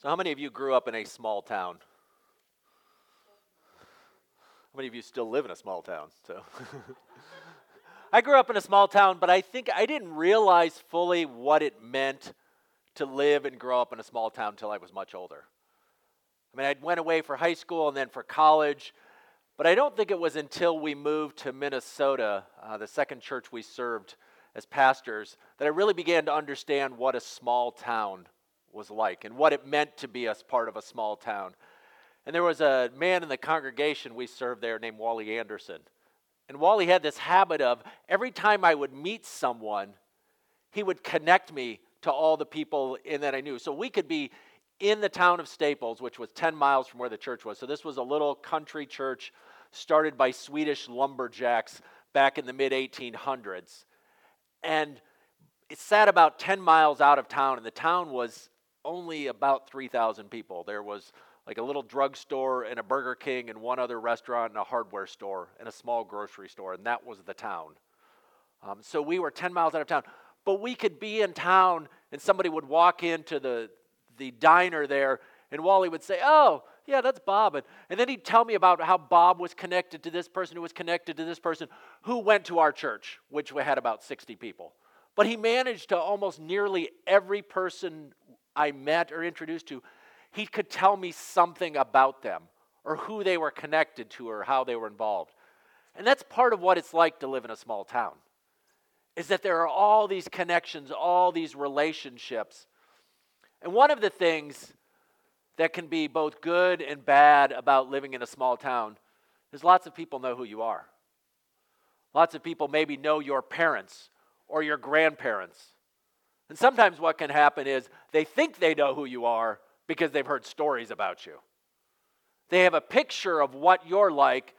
So, how many of you grew up in a small town? How many of you still live in a small town? So, I grew up in a small town, but I think I didn't realize fully what it meant to live and grow up in a small town until I was much older. I mean, I went away for high school and then for college, but I don't think it was until we moved to Minnesota, uh, the second church we served as pastors, that I really began to understand what a small town was like and what it meant to be a part of a small town. And there was a man in the congregation we served there named Wally Anderson. And Wally had this habit of every time I would meet someone, he would connect me to all the people in that I knew. So we could be in the town of Staples, which was 10 miles from where the church was. So this was a little country church started by Swedish lumberjacks back in the mid 1800s. And it sat about 10 miles out of town, and the town was only about 3,000 people. There was like a little drugstore and a Burger King and one other restaurant and a hardware store and a small grocery store, and that was the town. Um, so we were 10 miles out of town. But we could be in town and somebody would walk into the, the diner there and Wally would say, Oh, yeah, that's Bob. And, and then he'd tell me about how Bob was connected to this person who was connected to this person who went to our church, which we had about 60 people. But he managed to almost nearly every person I met or introduced to, he could tell me something about them or who they were connected to or how they were involved. And that's part of what it's like to live in a small town. Is that there are all these connections, all these relationships. And one of the things that can be both good and bad about living in a small town is lots of people know who you are. Lots of people maybe know your parents or your grandparents. And sometimes what can happen is they think they know who you are because they've heard stories about you. They have a picture of what you're like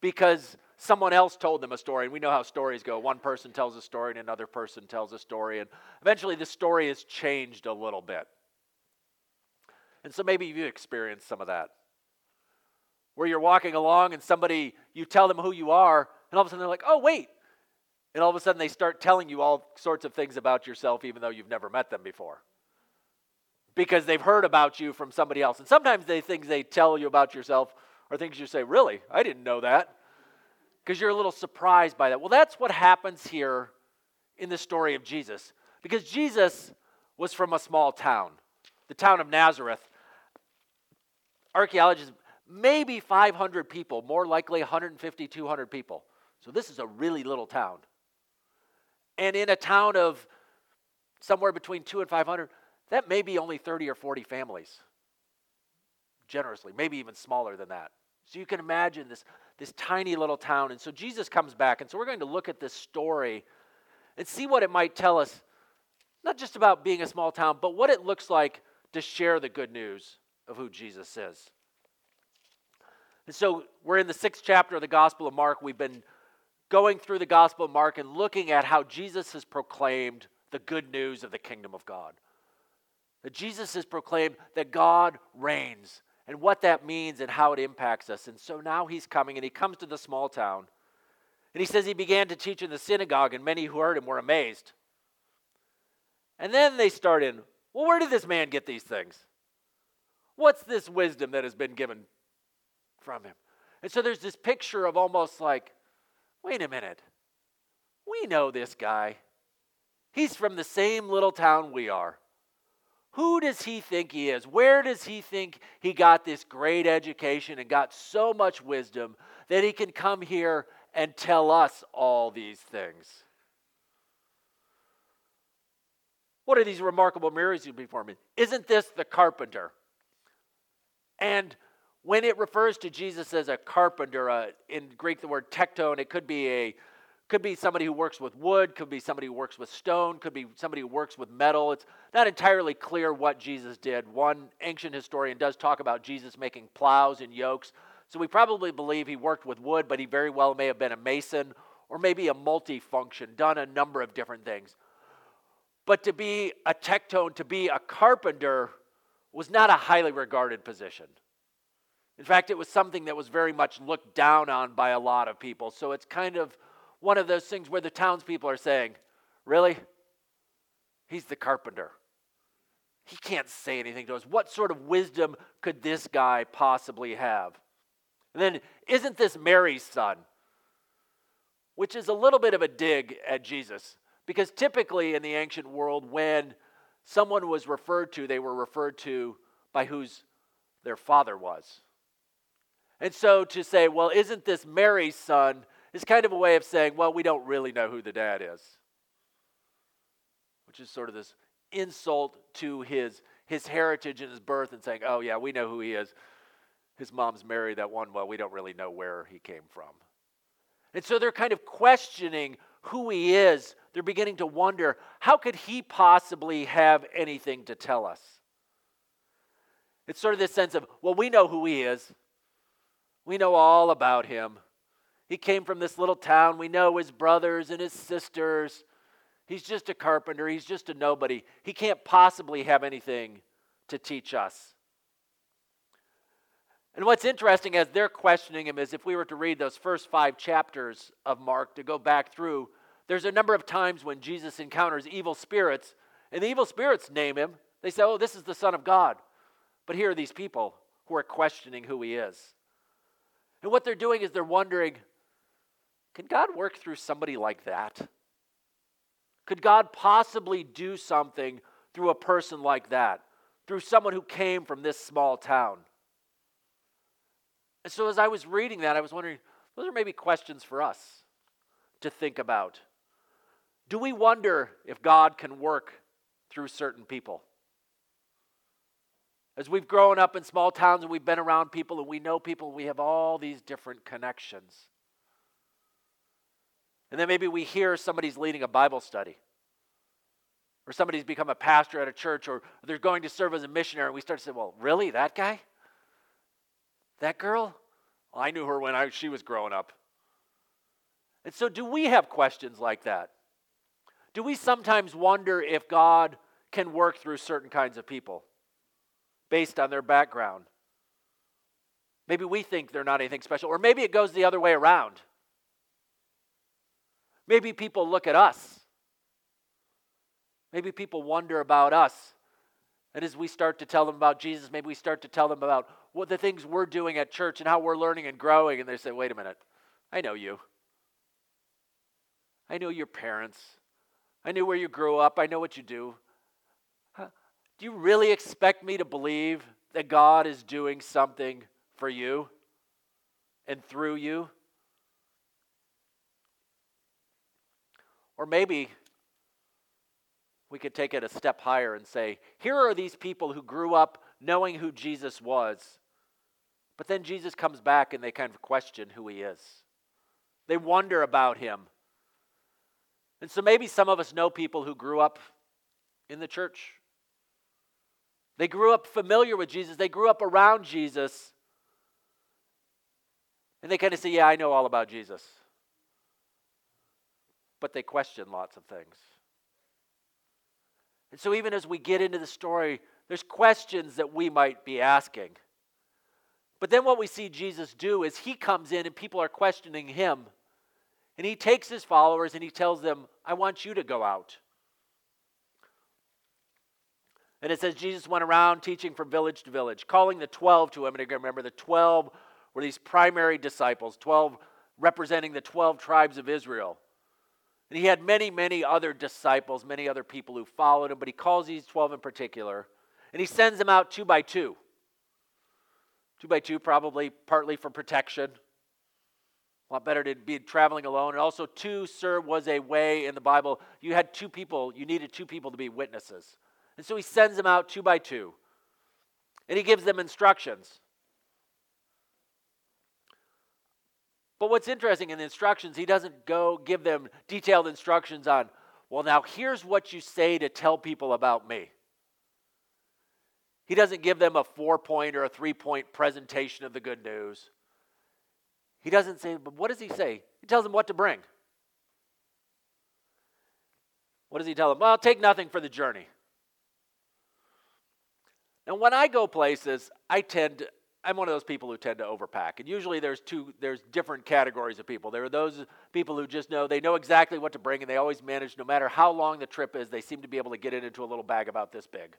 because someone else told them a story. And we know how stories go. One person tells a story and another person tells a story. And eventually the story has changed a little bit. And so maybe you've experienced some of that. Where you're walking along and somebody, you tell them who you are, and all of a sudden they're like, oh, wait. And all of a sudden they start telling you all sorts of things about yourself, even though you've never met them before. Because they've heard about you from somebody else. And sometimes the things they tell you about yourself are things you say, really? I didn't know that. Because you're a little surprised by that. Well, that's what happens here in the story of Jesus. Because Jesus was from a small town the town of Nazareth, archaeologists, maybe 500 people, more likely 150, 200 people. So this is a really little town. And in a town of somewhere between two and 500, that may be only 30 or 40 families, generously, maybe even smaller than that. So you can imagine this, this tiny little town. And so Jesus comes back. And so we're going to look at this story and see what it might tell us, not just about being a small town, but what it looks like to share the good news of who Jesus is. And so we're in the sixth chapter of the Gospel of Mark. We've been going through the Gospel of Mark and looking at how Jesus has proclaimed the good news of the kingdom of God. That Jesus has proclaimed that God reigns and what that means and how it impacts us. And so now he's coming and he comes to the small town. And he says he began to teach in the synagogue, and many who heard him were amazed. And then they start in, well, where did this man get these things? What's this wisdom that has been given from him? And so there's this picture of almost like, wait a minute, we know this guy. He's from the same little town we are. Who does he think he is? Where does he think he got this great education and got so much wisdom that he can come here and tell us all these things? What are these remarkable miracles you performing? Isn't this the carpenter? And when it refers to Jesus as a carpenter, uh, in Greek the word tekton, it could be a could be somebody who works with wood, could be somebody who works with stone, could be somebody who works with metal. It's not entirely clear what Jesus did. One ancient historian does talk about Jesus making plows and yokes. So we probably believe he worked with wood, but he very well may have been a mason or maybe a multifunction, done a number of different things. But to be a tekton, to be a carpenter, was not a highly regarded position. In fact, it was something that was very much looked down on by a lot of people. So it's kind of one of those things where the townspeople are saying, Really? He's the carpenter. he can't say anything to us. What sort of wisdom could this guy possibly have? And then, isn't this Mary's son? Which is a little bit of a dig at Jesus. Because typically in the ancient world, when someone was referred to, they were referred to by whose their father was. And so to say, well, isn't this Mary's son, is kind of a way of saying, well, we don't really know who the dad is. Which is sort of this insult to his, his heritage and his birth and saying, oh, yeah, we know who he is. His mom's Mary, that one, well, we don't really know where he came from. And so they're kind of questioning who he is. They're beginning to wonder how could he possibly have anything to tell us? It's sort of this sense of, well, we know who he is. We know all about him. He came from this little town. We know his brothers and his sisters. He's just a carpenter. He's just a nobody. He can't possibly have anything to teach us. And what's interesting as they're questioning him is if we were to read those first five chapters of Mark, to go back through, there's a number of times when Jesus encounters evil spirits, and the evil spirits name him. They say, Oh, this is the Son of God. But here are these people who are questioning who he is. And what they're doing is they're wondering can God work through somebody like that? Could God possibly do something through a person like that? Through someone who came from this small town? And so as I was reading that, I was wondering, those are maybe questions for us to think about. Do we wonder if God can work through certain people? As we've grown up in small towns and we've been around people and we know people, we have all these different connections. And then maybe we hear somebody's leading a Bible study. Or somebody's become a pastor at a church, or they're going to serve as a missionary, and we start to say, Well, really? That guy? That girl? Well, I knew her when I, she was growing up. And so, do we have questions like that? Do we sometimes wonder if God can work through certain kinds of people based on their background? Maybe we think they're not anything special, or maybe it goes the other way around. Maybe people look at us. Maybe people wonder about us. And as we start to tell them about Jesus, maybe we start to tell them about what the things we're doing at church and how we're learning and growing. And they say, wait a minute, I know you. I know your parents. I know where you grew up. I know what you do. Do you really expect me to believe that God is doing something for you and through you? Or maybe we could take it a step higher and say, here are these people who grew up knowing who Jesus was, but then Jesus comes back and they kind of question who he is. They wonder about him. And so maybe some of us know people who grew up in the church. They grew up familiar with Jesus, they grew up around Jesus. And they kind of say, Yeah, I know all about Jesus but they question lots of things. And so, even as we get into the story, there's questions that we might be asking. But then, what we see Jesus do is he comes in and people are questioning him. And he takes his followers and he tells them, I want you to go out. And it says Jesus went around teaching from village to village, calling the 12 to him. And again, remember, the 12 were these primary disciples, 12 representing the 12 tribes of Israel. And he had many, many other disciples, many other people who followed him, but he calls these 12 in particular, and he sends them out two by two. Two by two, probably partly for protection. A lot better to be traveling alone. And also, two, sir, was a way in the Bible. You had two people, you needed two people to be witnesses. And so he sends them out two by two. And he gives them instructions. But what's interesting in the instructions, he doesn't go give them detailed instructions on, well, now here's what you say to tell people about me. He doesn't give them a four point or a three point presentation of the good news. He doesn't say, but what does he say? He tells them what to bring. What does he tell them? Well, take nothing for the journey. Now, when I go places, I tend I'm one of those people who tend to overpack. And usually there's two there's different categories of people. There are those people who just know they know exactly what to bring and they always manage no matter how long the trip is, they seem to be able to get it into a little bag about this big.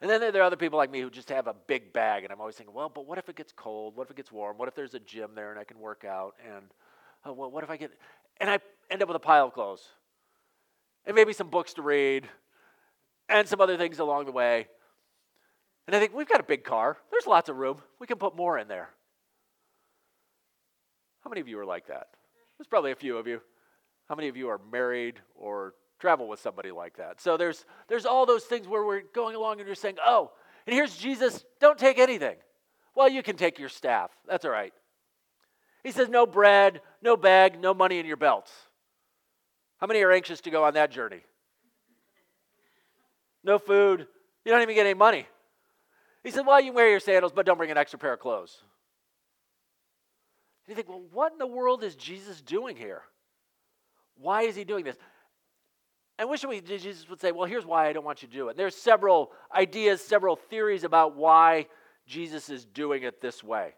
And then there are other people like me who just have a big bag, and I'm always thinking, well, but what if it gets cold? What if it gets warm? What if there's a gym there and I can work out? And oh, well, what if I get. And I end up with a pile of clothes, and maybe some books to read, and some other things along the way. And I think, we've got a big car. There's lots of room. We can put more in there. How many of you are like that? There's probably a few of you. How many of you are married or travel with somebody like that? So there's there's all those things where we're going along and you're saying, "Oh, and here's Jesus, don't take anything." Well, you can take your staff. That's all right. He says no bread, no bag, no money in your belts. How many are anxious to go on that journey? No food. You don't even get any money. He said, Well, you can wear your sandals, but don't bring an extra pair of clothes. And you think, well, what in the world is Jesus doing here? Why is he doing this? And wish we, Jesus would say, well, here's why I don't want you to do it. There's several ideas, several theories about why Jesus is doing it this way.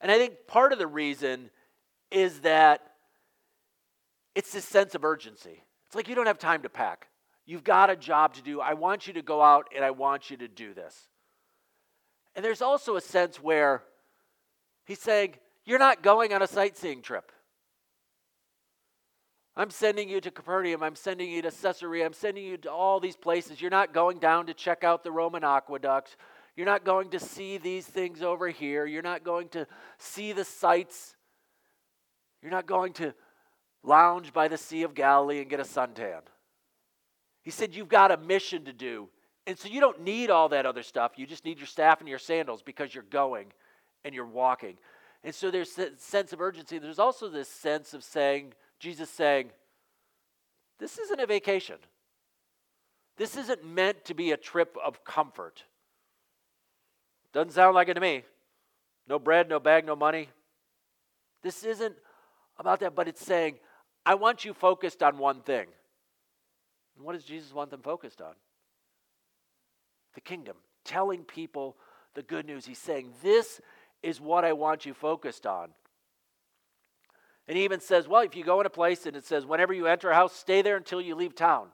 And I think part of the reason is that it's this sense of urgency. It's like you don't have time to pack. You've got a job to do. I want you to go out and I want you to do this. And there's also a sense where he's saying, You're not going on a sightseeing trip. I'm sending you to Capernaum. I'm sending you to Caesarea. I'm sending you to all these places. You're not going down to check out the Roman aqueducts. You're not going to see these things over here. You're not going to see the sights. You're not going to lounge by the Sea of Galilee and get a suntan. He said, You've got a mission to do. And so you don't need all that other stuff. You just need your staff and your sandals because you're going and you're walking. And so there's a sense of urgency. There's also this sense of saying, Jesus saying, This isn't a vacation. This isn't meant to be a trip of comfort. Doesn't sound like it to me. No bread, no bag, no money. This isn't about that, but it's saying, I want you focused on one thing. And what does Jesus want them focused on? The kingdom. Telling people the good news. He's saying, This is what I want you focused on. And he even says, well, if you go in a place and it says, whenever you enter a house, stay there until you leave town.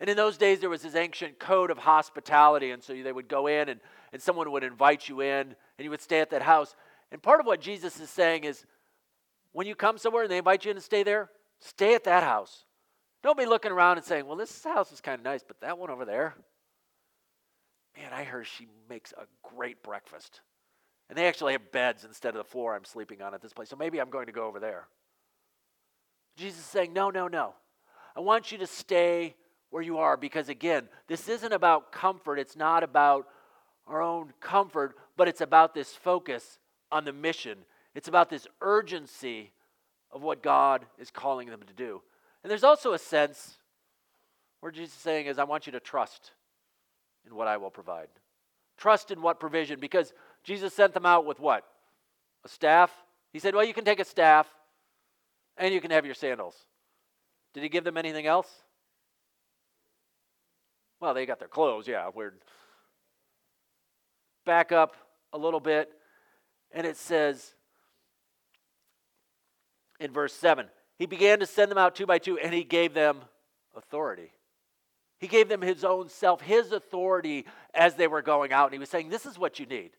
And in those days, there was this ancient code of hospitality. And so they would go in and, and someone would invite you in and you would stay at that house. And part of what Jesus is saying is when you come somewhere and they invite you in to stay there, stay at that house. Don't be looking around and saying, well, this house is kind of nice, but that one over there, man, I heard she makes a great breakfast. And they actually have beds instead of the floor I'm sleeping on at this place. So maybe I'm going to go over there. Jesus is saying, No, no, no. I want you to stay where you are because, again, this isn't about comfort. It's not about our own comfort, but it's about this focus on the mission. It's about this urgency of what God is calling them to do. And there's also a sense where Jesus is saying is, I want you to trust in what I will provide. Trust in what provision, because Jesus sent them out with what? A staff? He said, Well, you can take a staff and you can have your sandals. Did he give them anything else? Well, they got their clothes, yeah. We're back up a little bit, and it says in verse 7 He began to send them out two by two, and he gave them authority. He gave them his own self, his authority as they were going out. And he was saying, This is what you need.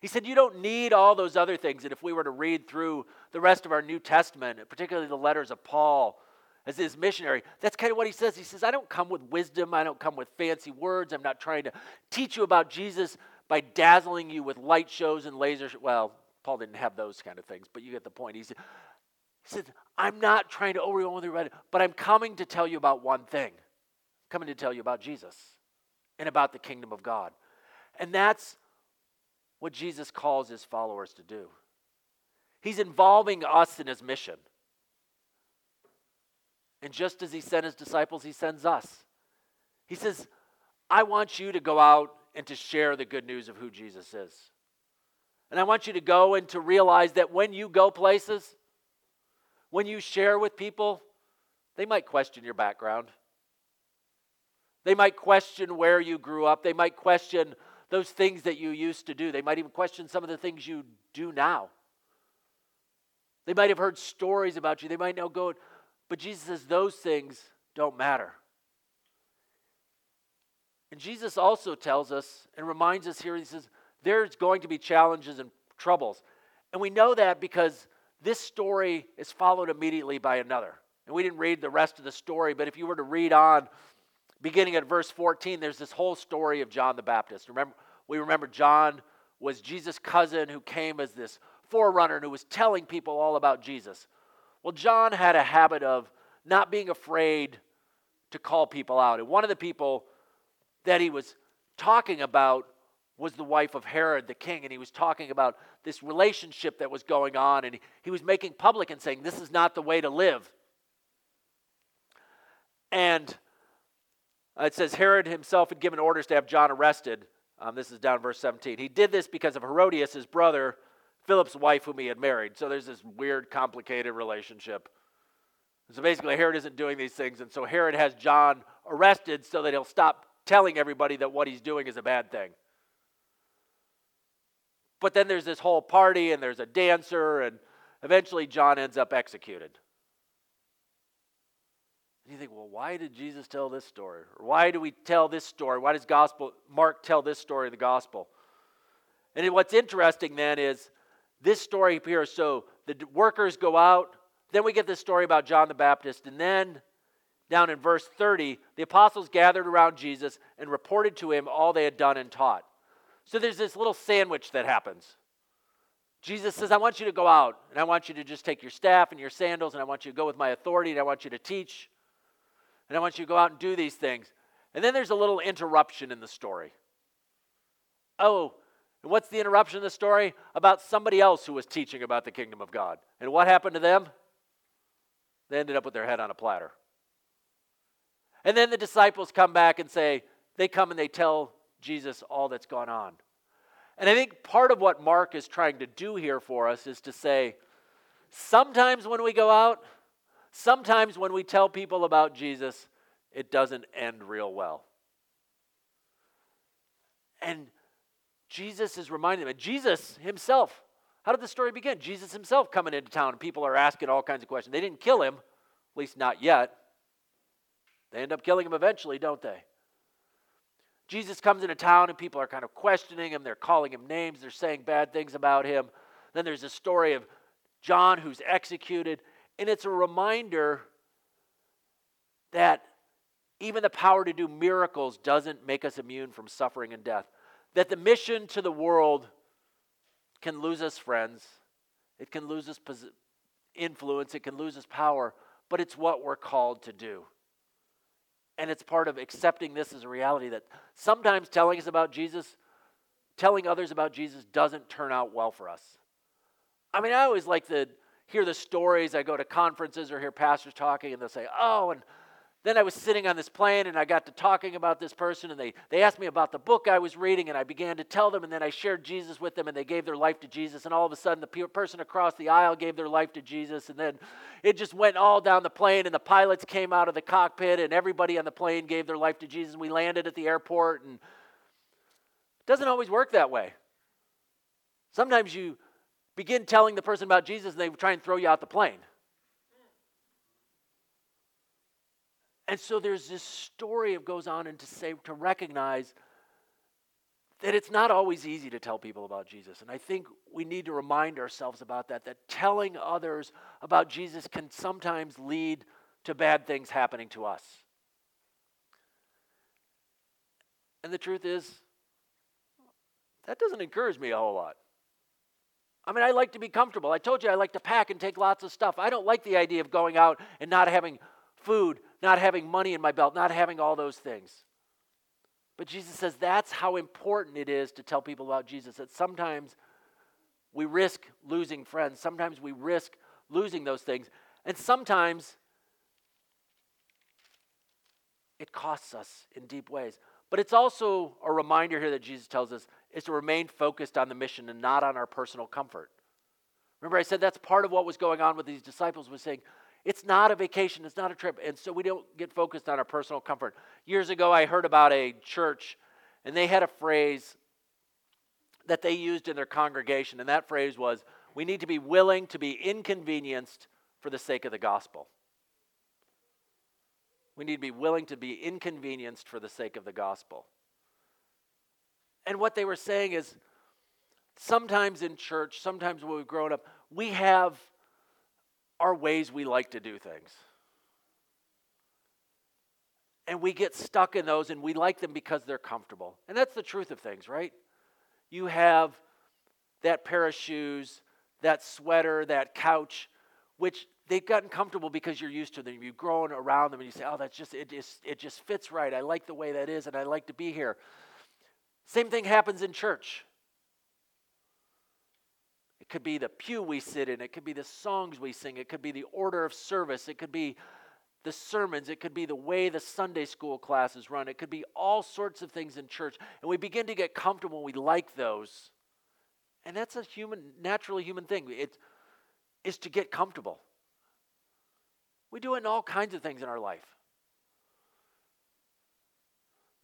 He said, You don't need all those other things. And if we were to read through the rest of our New Testament, particularly the letters of Paul as his missionary, that's kind of what he says. He says, I don't come with wisdom, I don't come with fancy words. I'm not trying to teach you about Jesus by dazzling you with light shows and laser. Well, Paul didn't have those kind of things, but you get the point. He said, he said I'm not trying to overwhelm you, but I'm coming to tell you about one thing. I'm coming to tell you about Jesus and about the kingdom of God. And that's what Jesus calls his followers to do. He's involving us in his mission. And just as he sent his disciples, he sends us. He says, I want you to go out and to share the good news of who Jesus is. And I want you to go and to realize that when you go places, when you share with people, they might question your background. They might question where you grew up. They might question those things that you used to do. They might even question some of the things you do now. They might have heard stories about you. They might know go, but Jesus says those things don't matter. And Jesus also tells us and reminds us here, he says, there's going to be challenges and troubles. And we know that because this story is followed immediately by another. And we didn't read the rest of the story, but if you were to read on, beginning at verse 14, there's this whole story of John the Baptist. Remember, we remember John was Jesus' cousin who came as this forerunner and who was telling people all about Jesus. Well, John had a habit of not being afraid to call people out. And one of the people that he was talking about was the wife of Herod the king. And he was talking about this relationship that was going on. And he, was making public and saying, This is not the way to live. And it says Herod himself had given orders to have John arrested. Um, this is down verse 17. He did this because of Herodias, his brother, Philip's wife, whom he had married. So there's this weird, complicated relationship. So basically, Herod isn't doing these things. And so Herod has John arrested so that he'll stop telling everybody that what he's doing is a bad thing. But then there's this whole party, and there's a dancer, and eventually John ends up executed. And you think, well, why did Jesus tell this story? Or why do we tell this story? Why does gospel Mark tell this story of the gospel? And what's interesting then is this story here. So the workers go out, then we get this story about John the Baptist, and then down in verse 30, the apostles gathered around Jesus and reported to him all they had done and taught. So there's this little sandwich that happens. Jesus says, I want you to go out, and I want you to just take your staff and your sandals, and I want you to go with my authority, and I want you to teach. And I want you to go out and do these things. And then there's a little interruption in the story. Oh, and what's the interruption in the story? About somebody else who was teaching about the kingdom of God. And what happened to them? They ended up with their head on a platter. And then the disciples come back and say, they come and they tell Jesus all that's gone on. And I think part of what Mark is trying to do here for us is to say, sometimes when we go out, Sometimes when we tell people about Jesus, it doesn't end real well. And Jesus is reminding them, and Jesus himself, how did the story begin? Jesus himself coming into town, and people are asking all kinds of questions. They didn't kill him, at least not yet. They end up killing him eventually, don't they? Jesus comes into town, and people are kind of questioning him. They're calling him names, they're saying bad things about him. Then there's a story of John who's executed, and it's a reminder that even the power to do miracles doesn't make us immune from suffering and death. That the mission to the world can lose us friends, it can lose us influence, it can lose us power, but it's what we're called to do. And it's part of accepting this as a reality that sometimes telling us about Jesus, telling others about Jesus doesn't turn out well for us. I mean, I always like to hear the stories. I go to conferences or hear pastors talking, and they'll say, Oh, and then I was sitting on this plane and I got to talking about this person, and they, they asked me about the book I was reading, and I began to tell them, and then I shared Jesus with them, and they gave their life to Jesus. And all of a sudden, the pe- person across the aisle gave their life to Jesus, and then it just went all down the plane, and the pilots came out of the cockpit, and everybody on the plane gave their life to Jesus. And we landed at the airport, and it doesn't always work that way. Sometimes you begin telling the person about Jesus and they try and throw you out the plane. And so there's this story of goes on and to say to recognize that it's not always easy to tell people about Jesus. And I think we need to remind ourselves about that that telling others about Jesus can sometimes lead to bad things happening to us. And the truth is that doesn't encourage me a whole lot. I mean, I like to be comfortable. I told you I like to pack and take lots of stuff. I don't like the idea of going out and not having food, not having money in my belt, not having all those things. But Jesus says that's how important it is to tell people about Jesus. That sometimes we risk losing friends, sometimes we risk losing those things, and sometimes it costs us in deep ways. But it's also a reminder here that Jesus tells us is to remain focused on the mission and not on our personal comfort. Remember, I said that's part of what was going on with these disciples was saying, it's not a vacation, it's not a trip. And so we don't get focused on our personal comfort. Years ago, I heard about a church, and they had a phrase that they used in their congregation, and that phrase was, we need to be willing to be inconvenienced for the sake of the gospel. We need to be willing to be inconvenienced for the sake of the gospel. And what they were saying is sometimes in church, sometimes when we've grown up, we have our ways we like to do things. And we get stuck in those and we like them because they're comfortable. And that's the truth of things, right? You have that pair of shoes, that sweater, that couch, which they've gotten comfortable because you're used to them. You've grown around them and you say, oh, that's just, it just, it just fits right. I like the way that is and I like to be here. Same thing happens in church. Could be the pew we sit in, it could be the songs we sing, it could be the order of service, it could be the sermons, it could be the way the Sunday school classes run, it could be all sorts of things in church. And we begin to get comfortable, we like those. And that's a human, naturally human thing. It is to get comfortable. We do it in all kinds of things in our life.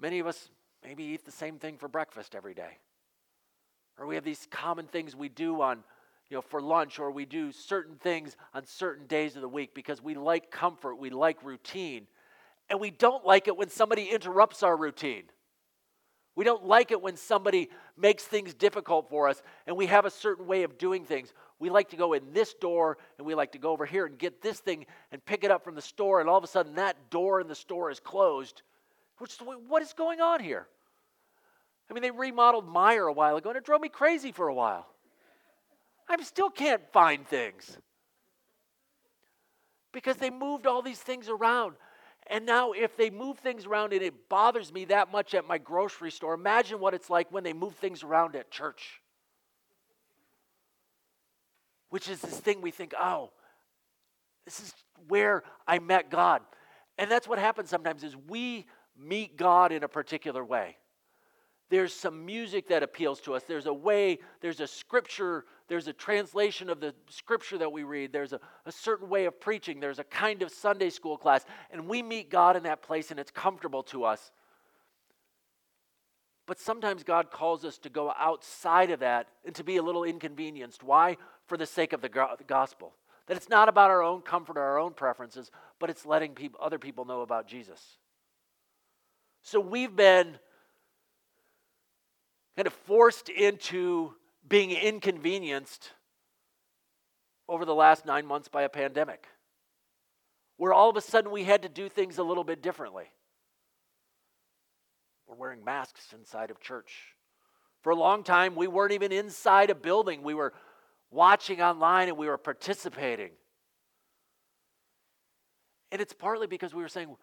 Many of us maybe eat the same thing for breakfast every day. Or we have these common things we do on, you know, for lunch, or we do certain things on certain days of the week because we like comfort, we like routine. And we don't like it when somebody interrupts our routine. We don't like it when somebody makes things difficult for us and we have a certain way of doing things. We like to go in this door and we like to go over here and get this thing and pick it up from the store, and all of a sudden that door in the store is closed. Which, what is going on here? I mean, they remodeled Meijer a while ago and it drove me crazy for a while. I still can't find things because they moved all these things around. And now, if they move things around and it bothers me that much at my grocery store, imagine what it's like when they move things around at church. Which is this thing we think, oh, this is where I met God. And that's what happens sometimes is we meet God in a particular way. There's some music that appeals to us. There's a way, there's a scripture, there's a translation of the scripture that we read. There's a, a certain way of preaching. There's a kind of Sunday school class. And we meet God in that place and it's comfortable to us. But sometimes God calls us to go outside of that and to be a little inconvenienced. Why? For the sake of the, go- the gospel. That it's not about our own comfort or our own preferences, but it's letting other people know about Jesus. So we've been kind of forced into being inconvenienced over the last nine months by a pandemic, where all of a sudden we had to do things a little bit differently. We're wearing masks inside of church. For a long time, we weren't even inside a building. We were watching online and we were participating. And it's partly because we were saying,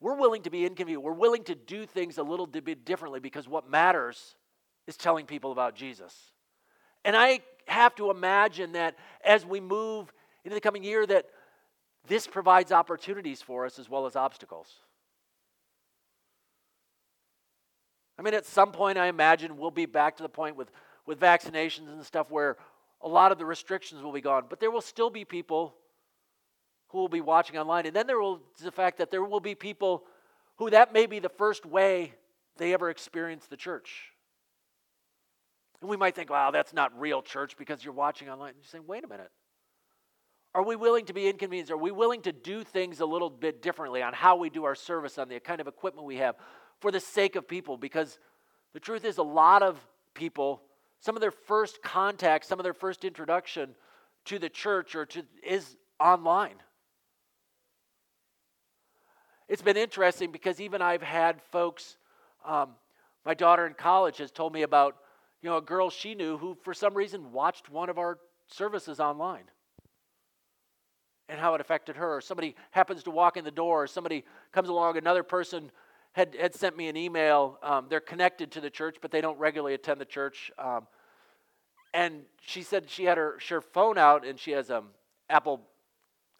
we're willing to be inconvenient. We're willing to do things a little bit differently because what matters is telling people about Jesus. And I have to imagine that as we move into the coming year that this provides opportunities for us as well as obstacles. I mean, at some point, I imagine we'll be back to the point with, with vaccinations and stuff where a lot of the restrictions will be gone, but there will still be people who will be watching online. And then there will the fact that there will be people who that may be the first way they ever experience the church. And we might think, wow, that's not real church because you're watching online. And You're saying, wait a minute. Are we willing to be inconvenienced? Are we willing to do things a little bit differently on how we do our service, on the kind of equipment we have for the sake of people? Because the truth is, a lot of people, some of their first contact, some of their first introduction to the church or to is online. It's been interesting because even I've had folks, um, my daughter in college has told me about you know, a girl she knew who, for some reason, watched one of our services online and how it affected her. Somebody happens to walk in the door, or somebody comes along, another person had, had sent me an email. Um, they're connected to the church, but they don't regularly attend the church. Um, and she said she had her, her phone out and she has um, Apple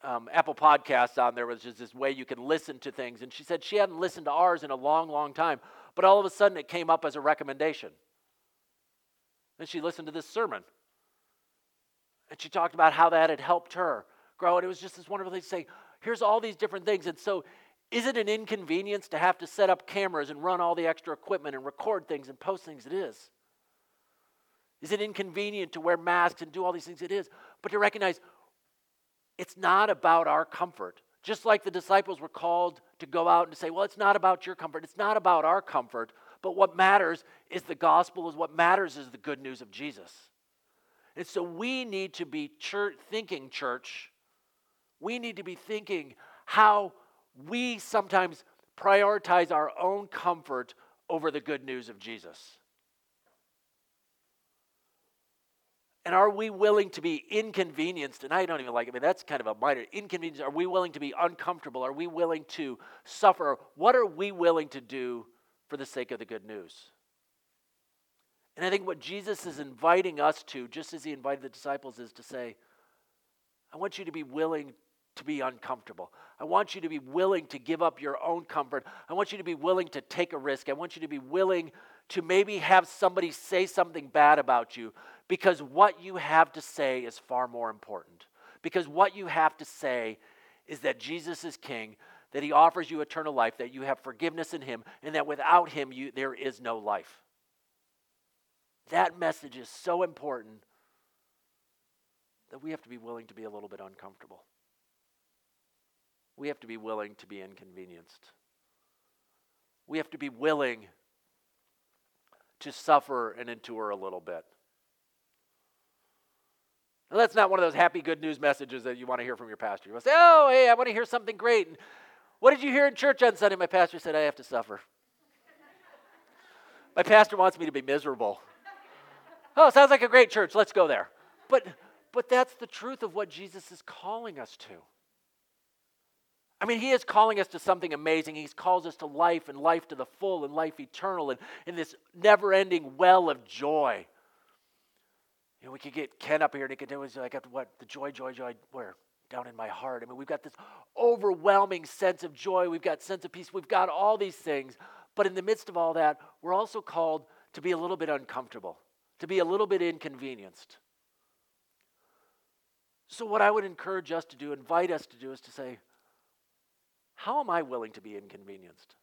um, Apple Podcasts on there, which is this way you can listen to things. And she said she hadn't listened to ours in a long, long time, but all of a sudden it came up as a recommendation. Then she listened to this sermon. And she talked about how that had helped her grow. And it was just this wonderful thing to say, here's all these different things. And so, is it an inconvenience to have to set up cameras and run all the extra equipment and record things and post things? It is. Is it inconvenient to wear masks and do all these things? It is. But to recognize it's not about our comfort. Just like the disciples were called to go out and to say, well, it's not about your comfort, it's not about our comfort, But what matters is the gospel, is what matters is the good news of Jesus. And so we need to be church, thinking, church. We need to be thinking how we sometimes prioritize our own comfort over the good news of Jesus. And are we willing to be inconvenienced? And I don't even like it. I mean, that's kind of a minor inconvenience. Are we willing to be uncomfortable? Are we willing to suffer? What are we willing to do for the sake of the good news? And I think what Jesus is inviting us to, just as he invited the disciples, is to say, I want you to be willing to be uncomfortable. I want you to be willing to give up your own comfort. I want you to be willing to take a risk. I want you to be willing to maybe have somebody say something bad about you because what you have to say is far more important. Because what you have to say is that Jesus is king, that he offers you eternal life, that you have forgiveness in him, and that without him you, there is no life. That message is so important that we have to be willing to be a little bit uncomfortable. We have to be willing to be inconvenienced. We have to be willing to suffer and endure a little bit. Now, that's not one of those happy good news messages that you want to hear from your pastor. You want to say, oh, hey, I want to hear something great. And what did you hear in church on Sunday? My pastor said, I have to suffer. My pastor wants me to be miserable. Oh, sounds like a great church. Let's go there. But, but that's the truth of what Jesus is calling us to. I mean, he is calling us to something amazing. He calls us to life and life to the full and life eternal and in this never ending well of joy. You know, we could get Ken up here and he could do is like what the joy, joy, joy, where? Down in my heart. I mean, we've got this overwhelming sense of joy. We've got sense of peace. We've got all these things. But in the midst of all that, we're also called to be a little bit uncomfortable, to be a little bit inconvenienced. So, what I would encourage us to do, invite us to do, is to say, how am I willing to be inconvenienced?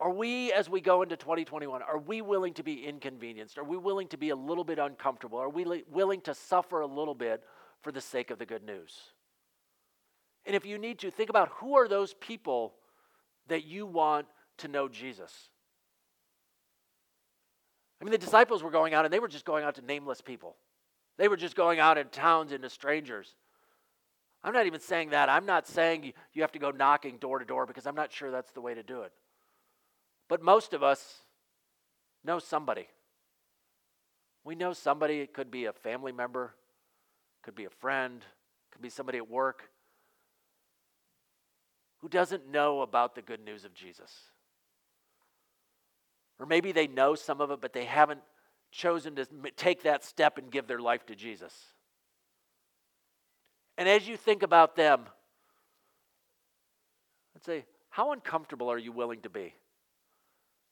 Are we, as we go into 2021, are we willing to be inconvenienced? Are we willing to be a little bit uncomfortable? Are we li- willing to suffer a little bit for the sake of the good news? And if you need to, think about who are those people that you want to know Jesus? I mean, the disciples were going out and they were just going out to nameless people. They were just going out in towns into strangers. I'm not even saying that. I'm not saying you have to go knocking door to door because I'm not sure that's the way to do it. But most of us know somebody. We know somebody, it could be a family member, could be a friend, could be somebody at work who doesn't know about the good news of Jesus. Or maybe they know some of it, but they haven't chosen to take that step and give their life to Jesus. And as you think about them, let's say, how uncomfortable are you willing to be?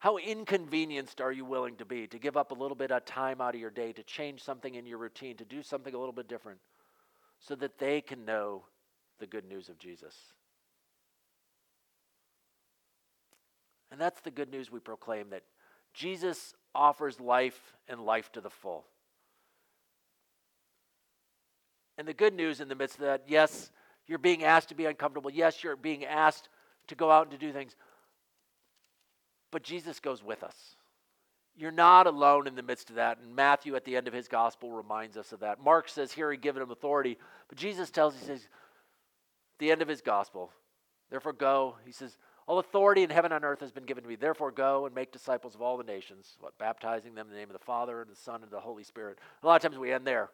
How inconvenienced are you willing to be to give up a little bit of time out of your day, to change something in your routine, to do something a little bit different so that they can know the good news of Jesus? And that's the good news we proclaim that Jesus offers life and life to the full. And the good news in the midst of that, yes, you're being asked to be uncomfortable. Yes, you're being asked to go out and to do things. But Jesus goes with us. You're not alone in the midst of that. And Matthew, at the end of his gospel, reminds us of that. Mark says here he given him authority. But Jesus tells, he says, the end of his gospel, therefore go. He says, all authority in heaven and earth has been given to me. Therefore, go and make disciples of all the nations, what, baptizing them in the name of the Father and the Son and the Holy Spirit. A lot of times we end there.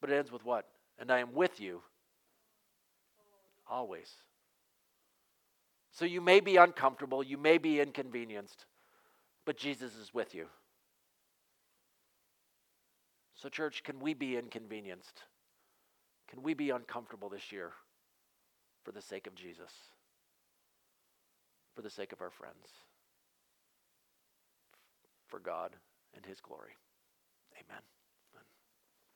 But it ends with what? And I am with you always. So you may be uncomfortable, you may be inconvenienced, but Jesus is with you. So, church, can we be inconvenienced? Can we be uncomfortable this year for the sake of Jesus? For the sake of our friends? For God and His glory. Amen.